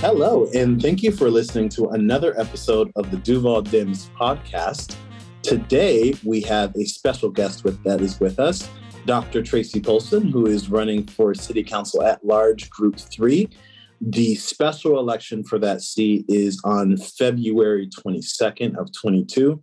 Hello, and thank you for listening to another episode of the Duval Dems podcast. Today, we have a special guest with, that is with us, Dr. Tracye Polson, who is running for City Council at Large Group 3. The special election for that seat is on February 22nd of 22.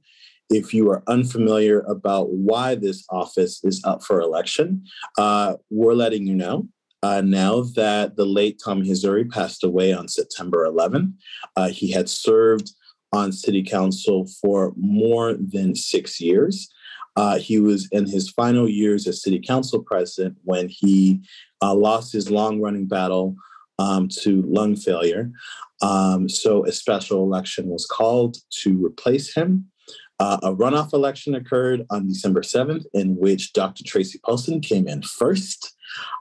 If you are unfamiliar about why this office is up for election, uh, we're letting you know uh, now that the late Tom Hazouri passed away on September 11. Uh, he had served on city council for more than six years. Uh, he was in his final years as city council president when he uh, lost his long running battle um, to lung failure. Um, so a special election was called to replace him. Uh, a runoff election occurred on December 7th, in which Dr. Tracye Polson came in first.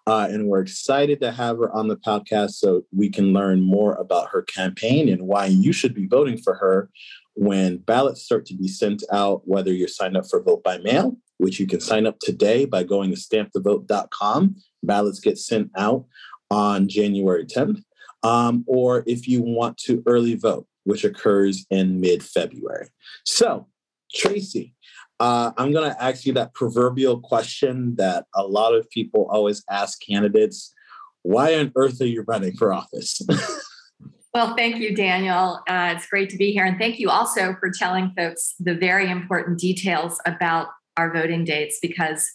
Uh, and we're excited to have her on the podcast so we can learn more about her campaign and why you should be voting for her when ballots start to be sent out, whether you're signed up for vote by mail, which you can sign up today by going to stampthevote.com. Ballots get sent out on January 10th. Um, or if you want to early vote, which occurs in mid February. So, Tracye, uh, I'm going to ask you that proverbial question that a lot of people always ask candidates why on earth are you running for office? well, thank you, Daniel. Uh, it's great to be here. And thank you also for telling folks the very important details about our voting dates because,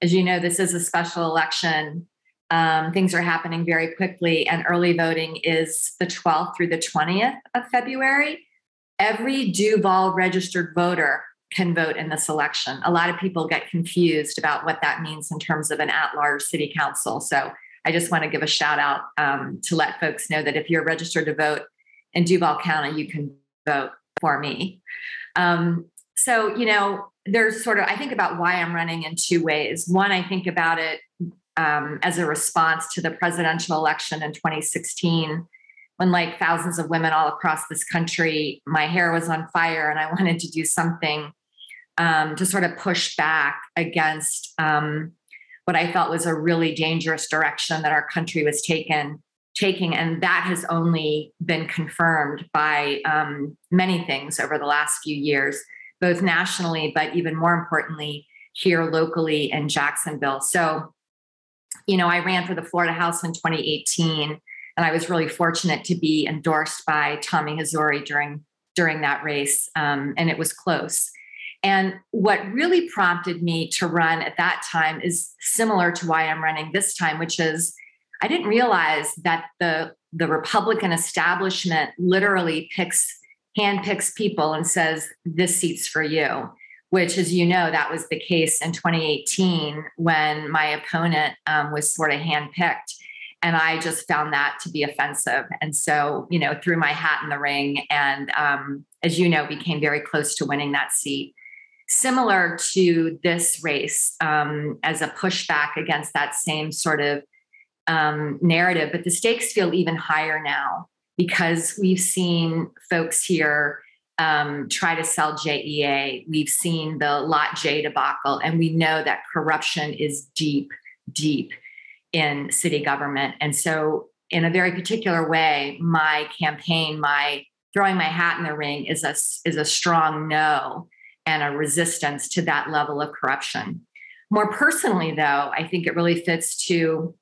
as you know, this is a special election. Um, things are happening very quickly, and early voting is the 12th through the 20th of February. Every Duval registered voter can vote in this election. A lot of people get confused about what that means in terms of an at large city council. So I just want to give a shout out um, to let folks know that if you're registered to vote in Duval County, you can vote for me. Um, so, you know, there's sort of, I think about why I'm running in two ways. One, I think about it um, as a response to the presidential election in 2016 when like thousands of women all across this country my hair was on fire and i wanted to do something um, to sort of push back against um, what I felt was a really dangerous direction that our country was taken taking, and that has only been confirmed by um, many things over the last few years, both nationally, but even more importantly here locally in Jacksonville. So, you know, I ran for the Florida House in 2018, and I was really fortunate to be endorsed by Tommy Hazouri during during that race, um, and it was close. And what really prompted me to run at that time is similar to why I'm running this time, which is I didn't realize that the the Republican establishment literally picks handpicks people and says this seat's for you. Which, as you know, that was the case in 2018 when my opponent um, was sort of handpicked. And I just found that to be offensive. And so, you know, threw my hat in the ring and, um, as you know, became very close to winning that seat similar to this race um, as a pushback against that same sort of um, narrative. But the stakes feel even higher now because we've seen folks here um, try to sell JEA. We've seen the Lot J debacle, and we know that corruption is deep, deep in city government. And so, in a very particular way, my campaign, my throwing my hat in the ring is a is a strong no and a resistance to that level of corruption. More personally, though, I think it really fits to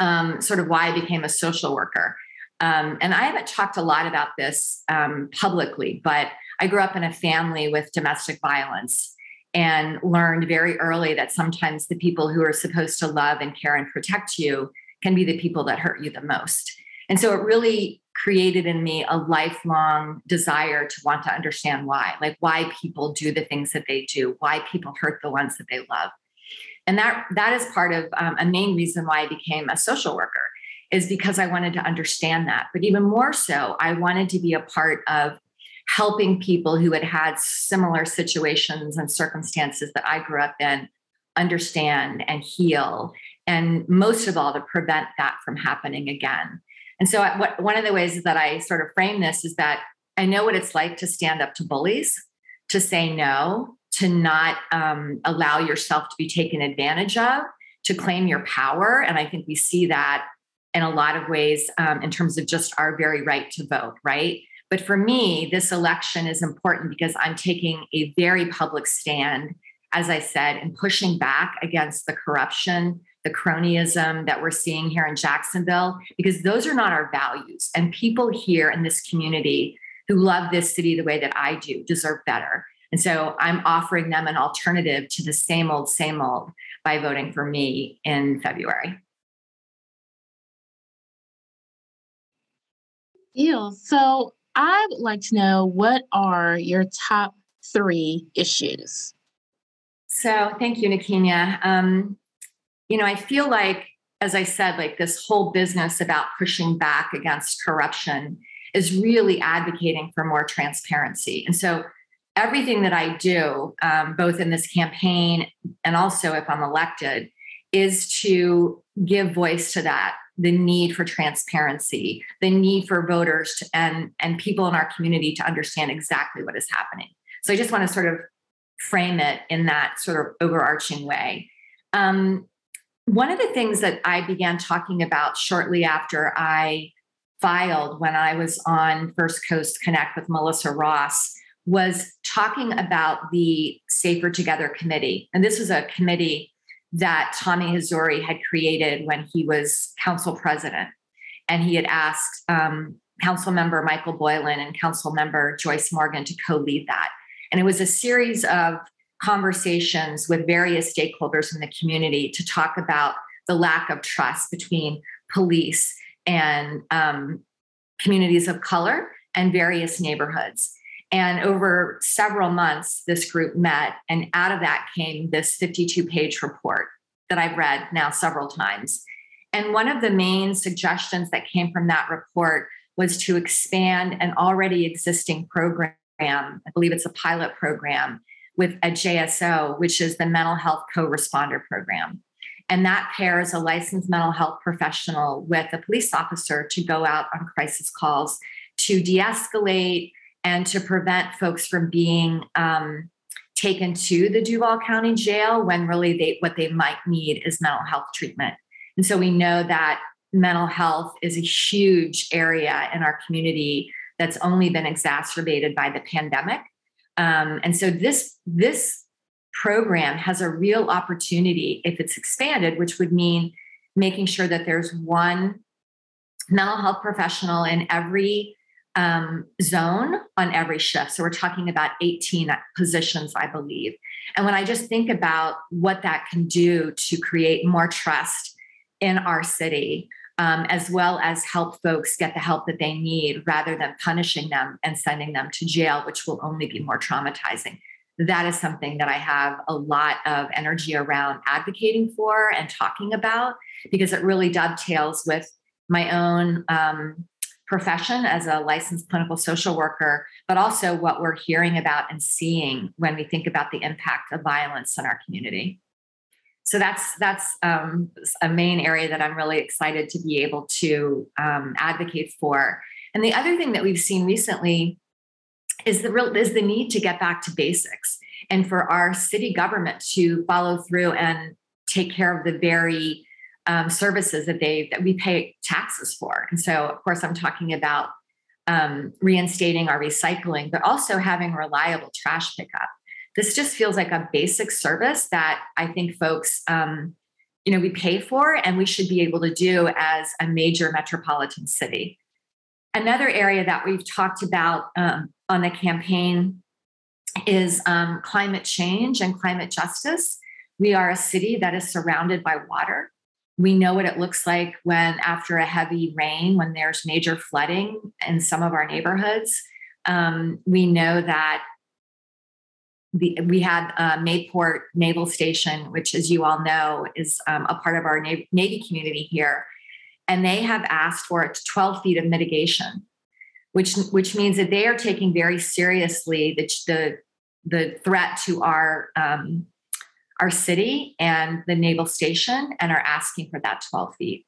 um, sort of why I became a social worker. Um, and I haven't talked a lot about this um, publicly, but I grew up in a family with domestic violence and learned very early that sometimes the people who are supposed to love and care and protect you can be the people that hurt you the most. And so it really created in me a lifelong desire to want to understand why, like why people do the things that they do, why people hurt the ones that they love. And that that is part of um, a main reason why I became a social worker is because I wanted to understand that. But even more so, I wanted to be a part of helping people who had had similar situations and circumstances that I grew up in understand and heal and most of all to prevent that from happening again and so, what, one of the ways that I sort of frame this is that I know what it's like to stand up to bullies, to say no, to not um, allow yourself to be taken advantage of, to claim your power. And I think we see that in a lot of ways um, in terms of just our very right to vote, right? But for me, this election is important because I'm taking a very public stand, as I said, and pushing back against the corruption, the cronyism that we're seeing here in Jacksonville, because those are not our values. And people here in this community who love this city the way that I do deserve better. And so I'm offering them an alternative to the same old, same old by voting for me in February. Deal. So I would like to know what are your top three issues? So thank you, Nakenia. Um, you know, I feel like, as I said, like this whole business about pushing back against corruption is really advocating for more transparency. And so everything that I do, um, both in this campaign and also if I'm elected, is to give voice to that the need for transparency, the need for voters to, and, and people in our community to understand exactly what is happening. So I just want to sort of frame it in that sort of overarching way. Um, one of the things that I began talking about shortly after I filed when I was on First Coast Connect with Melissa Ross was talking about the Safer Together Committee. And this was a committee that Tommy Hazouri had created when he was council president. And he had asked um, council member Michael Boylan and council member Joyce Morgan to co lead that. And it was a series of conversations with various stakeholders in the community to talk about the lack of trust between police and um, communities of color and various neighborhoods. And over several months, this group met, and out of that came this 52 page report that I've read now several times. And one of the main suggestions that came from that report was to expand an already existing program. I believe it's a pilot program with a JSO, which is the Mental Health Co Responder Program. And that pairs a licensed mental health professional with a police officer to go out on crisis calls to de escalate and to prevent folks from being um, taken to the Duval County Jail when really they, what they might need is mental health treatment. And so we know that mental health is a huge area in our community that's only been exacerbated by the pandemic. Um, and so this this program has a real opportunity if it's expanded, which would mean making sure that there's one mental health professional in every um, zone on every shift. So we're talking about 18 positions, I believe. And when I just think about what that can do to create more trust in our city, um, as well as help folks get the help that they need rather than punishing them and sending them to jail, which will only be more traumatizing. That is something that I have a lot of energy around advocating for and talking about because it really dovetails with my own um, profession as a licensed clinical social worker, but also what we're hearing about and seeing when we think about the impact of violence in our community. So that's that's um, a main area that I'm really excited to be able to um, advocate for. And the other thing that we've seen recently is the real is the need to get back to basics and for our city government to follow through and take care of the very um, services that they that we pay taxes for. And so, of course, I'm talking about um, reinstating our recycling, but also having reliable trash pickup. This just feels like a basic service that I think folks, um, you know, we pay for and we should be able to do as a major metropolitan city. Another area that we've talked about um, on the campaign is um, climate change and climate justice. We are a city that is surrounded by water. We know what it looks like when, after a heavy rain, when there's major flooding in some of our neighborhoods. Um, we know that the, we had uh, Mayport Naval Station, which, as you all know, is um, a part of our Navy, community here, and they have asked for 12 feet of mitigation, which which means that they are taking very seriously the the, the threat to our um, our city and the naval station and are asking for that 12 feet.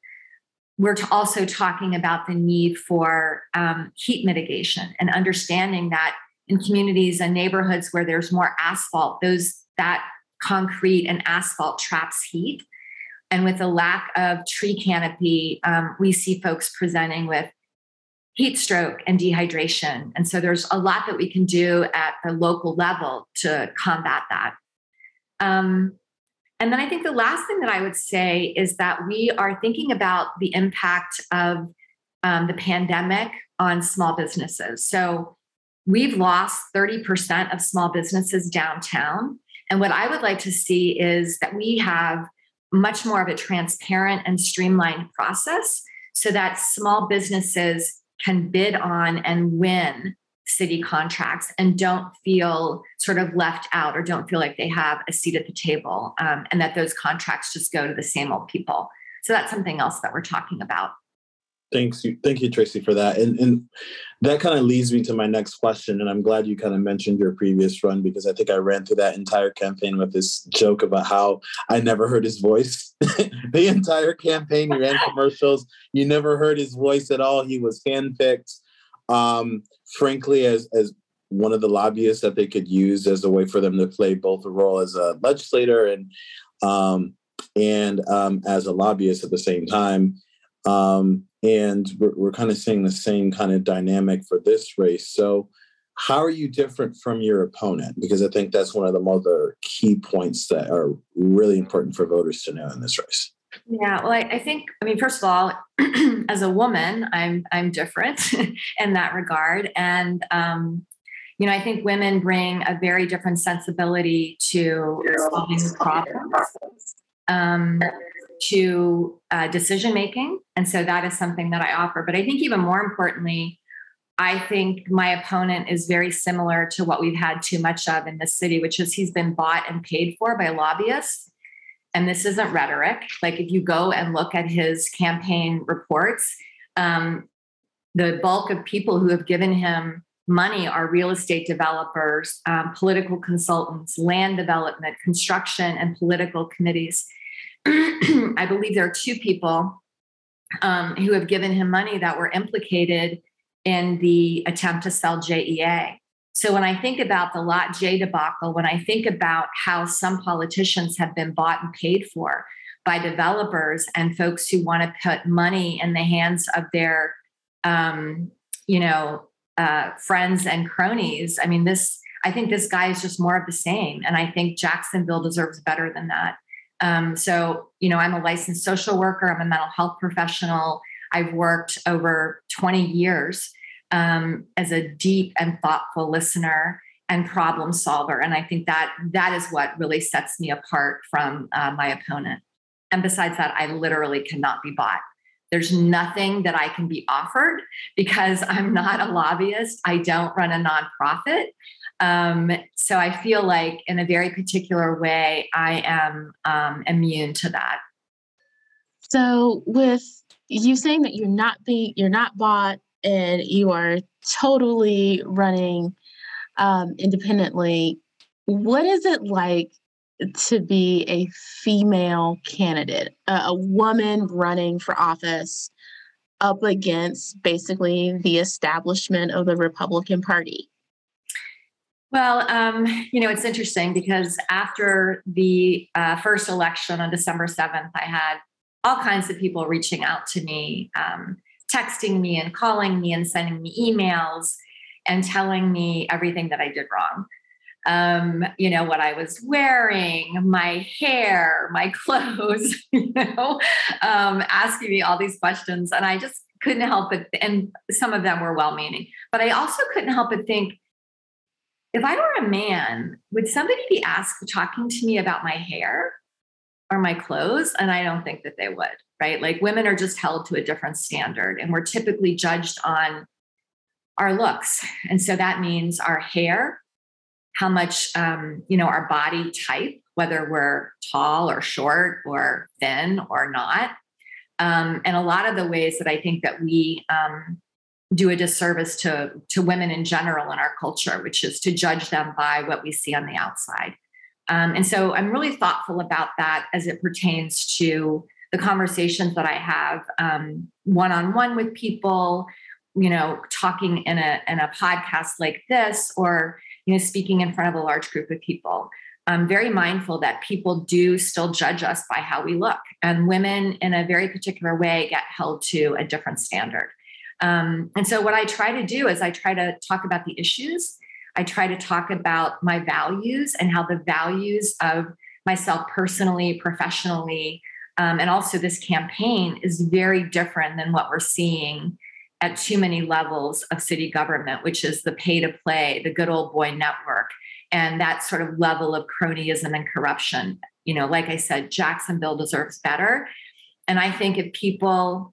We're also talking about the need for um, heat mitigation and understanding that in communities and neighborhoods where there's more asphalt, those that concrete and asphalt traps heat. And with the lack of tree canopy, um, we see folks presenting with heat stroke and dehydration. And so there's a lot that we can do at the local level to combat that. Um, and then I think the last thing that I would say is that we are thinking about the impact of um, the pandemic on small businesses. So we've lost 30% of small businesses downtown. And what I would like to see is that we have much more of a transparent and streamlined process so that small businesses can bid on and win city contracts and don't feel sort of left out or don't feel like they have a seat at the table um, and that those contracts just go to the same old people. So that's something else that we're talking about. Thanks, you, thank you, Tracye, for that. And and that kind of leads me to my next question. And I'm glad you kind of mentioned your previous run because I think I ran through that entire campaign with this joke about how I never heard his voice. the entire campaign, you ran commercials. You never heard his voice at all. He was handpicked. Um, frankly, as as one of the lobbyists that they could use as a way for them to play both a role as a legislator and um, and um, as a lobbyist at the same time. Um, and we're, we're kind of seeing the same kind of dynamic for this race. So, how are you different from your opponent? Because I think that's one of the other key points that are really important for voters to know in this race. Yeah, well, I, I think, I mean, first of all, as a woman, I'm I'm different in that regard, and um, you know, I think women bring a very different sensibility to solving problems. Um, to uh, decision making. And so that is something that I offer. But I think even more importantly, I think my opponent is very similar to what we've had too much of in the city, which is he's been bought and paid for by lobbyists. And this isn't rhetoric. Like if you go and look at his campaign reports, um, the bulk of people who have given him money are real estate developers, um, political consultants, land development, construction, and political committees. I believe there are two people um, who have given him money that were implicated in the attempt to sell JEA. So when I think about the Lot J debacle, when I think about how some politicians have been bought and paid for by developers and folks who want to put money in the hands of their, um, you know, uh, friends and cronies, I mean, this. I think this guy is just more of the same, and I think Jacksonville deserves better than that. Um, so, you know, I'm a licensed social worker, I'm a mental health professional. I've worked over 20 years um, as a deep and thoughtful listener and problem solver. And I think that that is what really sets me apart from uh, my opponent. And besides that, I literally cannot be bought. There's nothing that I can be offered because I'm not a lobbyist. I don't run a nonprofit. Um, so I feel like, in a very particular way, I am um, immune to that. So, with you saying that you're not being, you're not bought, and you are totally running um, independently, what is it like to be a female candidate, a, woman running for office up against basically the establishment of the Republican Party? Well, um, you know, it's interesting because after the uh, first election on December 7th, I had all kinds of people reaching out to me, um, texting me and calling me and sending me emails and telling me everything that I did wrong. Um, you know, what I was wearing, my hair, my clothes, you know, um, asking me all these questions. And I just couldn't help but, and some of them were well meaning, but I also couldn't help but think, if I were a man, would somebody be asked talking to me about my hair or my clothes? And I don't think that they would, right? Like women are just held to a different standard and we're typically judged on our looks. And so that means our hair, how much, um, you know, our body type, whether we're tall or short or thin or not. Um, and a lot of the ways that I think that we um, do a disservice to to women in general in our culture, which is to judge them by what we see on the outside. Um, and so I'm really thoughtful about that as it pertains to the conversations that I have one on one with people, you know, talking in a in a podcast like this, or you know, speaking in front of a large group of people. I'm very mindful that people do still judge us by how we look, and women in a very particular way get held to a different standard. Um, and so, what I try to do is I try to talk about the issues. I try to talk about my values and how the values of myself personally, professionally, um, and also this campaign is very different than what we're seeing at too many levels of city government, which is the pay to play, the good old boy network, and that sort of level of cronyism and corruption. You know, like I said, Jacksonville deserves better. And I think if people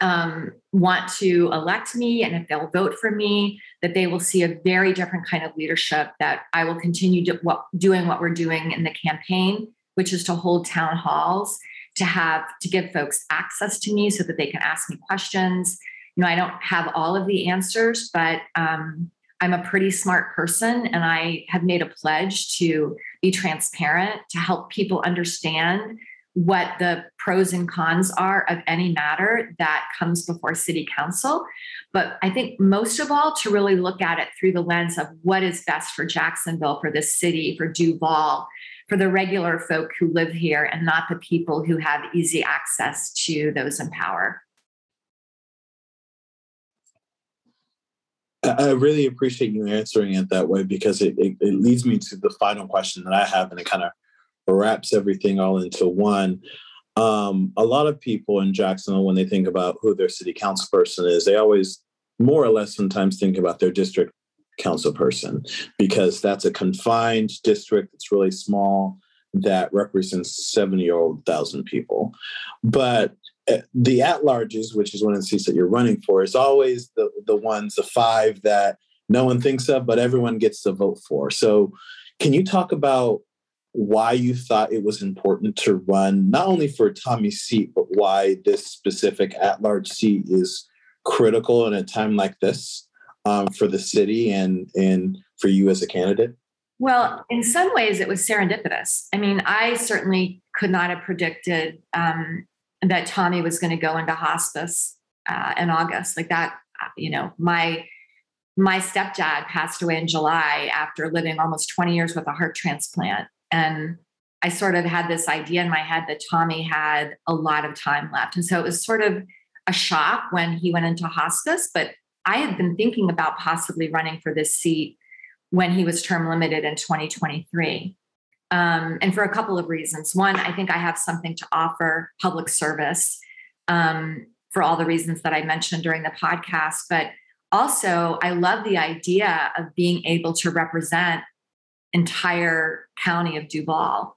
um, want to elect me and if they'll vote for me, that they will see a very different kind of leadership, that I will continue what, doing what we're doing in the campaign, which is to hold town halls, to have to give folks access to me so that they can ask me questions. You know, I don't have all of the answers, but um, I'm a pretty smart person and I have made a pledge to be transparent, to help people understand what the pros and cons are of any matter that comes before city council. But I think most of all, to really look at it through the lens of what is best for Jacksonville, for the city, for Duval, for the regular folk who live here, and not the people who have easy access to those in power. I really appreciate you answering it that way because it, it, it leads me to the final question that I have, and it kind of wraps everything all into one. Um, a lot of people in Jacksonville, when they think about who their city council person is, they always more or less sometimes think about their district council person because that's a confined district. that's really small that represents 70 or thousand people. But the at larges, which is one of the seats that you're running for, is always the, the ones, the five that no one thinks of, but everyone gets to vote for. So, can you talk about why you thought it was important to run not only for Tommy's seat, but why this specific at large seat is critical in a time like this um, for the city and, and for you as a candidate? Well, in some ways, it was serendipitous. I mean, I certainly could not have predicted um, that Tommy was going to go into hospice uh, in August. Like that, uh, you know, my my stepdad passed away in July after living almost 20 years with a heart transplant. And I sort of had this idea in my head that Tommy had a lot of time left. And so it was sort of a shock when he went into hospice. But I had been thinking about possibly running for this seat when he was term limited in 2023. Um, and for a couple of reasons. One, I think I have something to offer public service um, for all the reasons that I mentioned during the podcast. But also, I love the idea of being able to represent entire county of Duval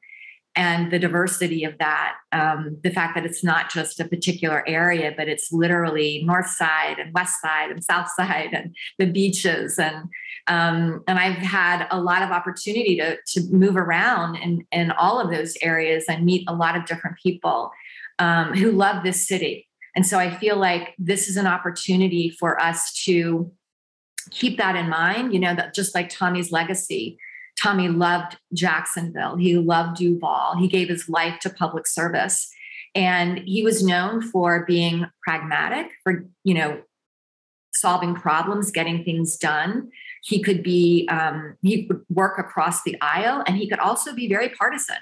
and the diversity of that um, the fact that it's not just a particular area but it's literally north side and west side and south side and the beaches. And um, and i've had a lot of opportunity to, to move around in, in all of those areas and meet a lot of different people um, who love this city. And so i feel like this is an opportunity for us to keep that in mind you know that just like tommy's legacy Tommy loved Jacksonville. He loved Duval. He gave his life to public service. And he was known for being pragmatic, for, you know, solving problems, getting things done. He could be, um, he would work across the aisle and he could also be very partisan.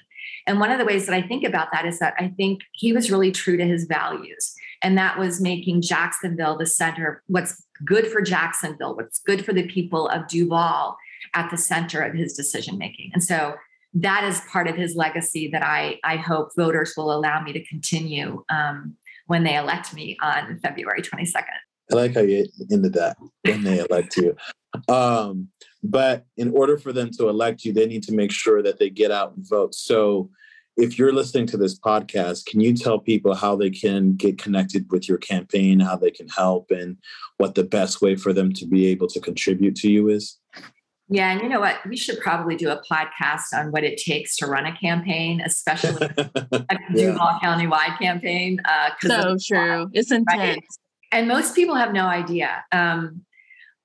And one of the ways that I think about that is that I think he was really true to his values. And that was making Jacksonville the center, what's good for Jacksonville, what's good for the people of Duval at the center of his decision making. And so that is part of his legacy that I, I hope voters will allow me to continue um, when they elect me on February 22nd. I like how you ended that when they elect you. Um, but in order for them to elect you, they need to make sure that they get out and vote. So if you're listening to this podcast, can you tell people how they can get connected with your campaign, how they can help, and what the best way for them to be able to contribute to you is? Yeah, and you know what? We should probably do a podcast on what it takes to run a campaign, especially a yeah. Duval County-wide campaign. Uh, so true. It's intense. Right? And most people have no idea. Um,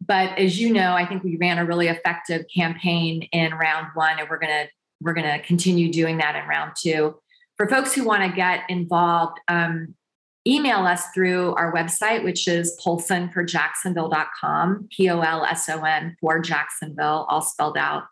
but as you know, I think we ran a really effective campaign in round one, and we're gonna we're gonna continue doing that in round two. For folks who want to get involved, um, email us through our website, which is polsonforjacksonville.com, P O L S O N for Jacksonville, all spelled out.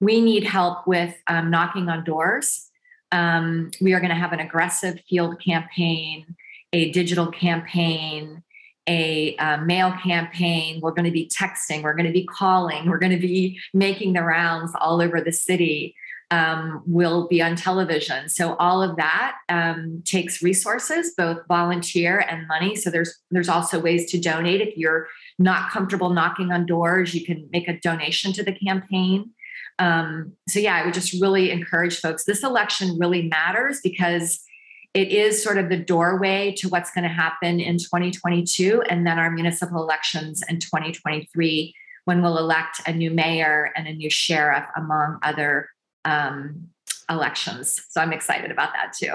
we need help with um, knocking on doors. Um, we are going to have an aggressive field campaign, a digital campaign, a uh, mail campaign. We're going to be texting. We're going to be calling. We're going to be making the rounds all over the city. Um, will be on television. So all of that um, takes resources, both volunteer and money. So there's there's also ways to donate. If you're not comfortable knocking on doors, you can make a donation to the campaign. Um, so yeah, I would just really encourage folks. This election really matters because it is sort of the doorway to what's going to happen in 2022 and then our municipal elections in 2023 when we'll elect a new mayor and a new sheriff among other um, elections. So i'm excited about that too.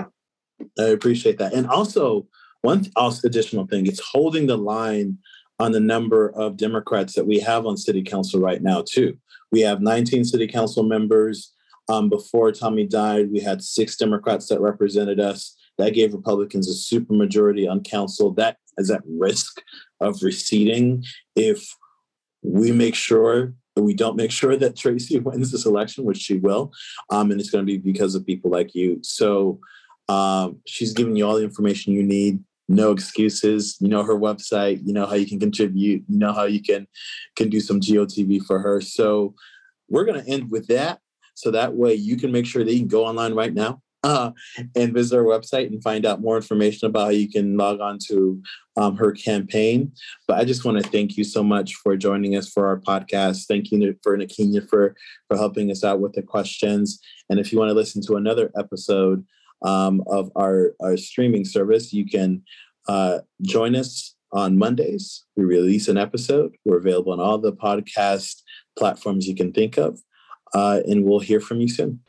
I appreciate that. And also one also additional thing it's holding the line on the number of democrats that we have on city council right now too. We have 19 city council members. Um, before tommy died we had six democrats that represented us. That gave Republicans a supermajority on council. That is at risk of receding if we make sure we don't make sure that Tracye wins this election, which she will. Um, and it's going to be because of people like you. So um, she's giving you all the information you need. No excuses. You know her website. You know how you can contribute. You know how you can can do some GOTV for her. So we're going to end with that. So that way you can make sure that you can go online right now uh, and visit our website and find out more information about how you can log on to um, her campaign. But I just want to thank you so much for joining us for our podcast. Thank you for Nakenya for for helping us out with the questions. And if you want to listen to another episode um, of our our streaming service, you can uh, join us on Mondays. We release an episode. We're available on all the podcast platforms you can think of, uh, and we'll hear from you soon.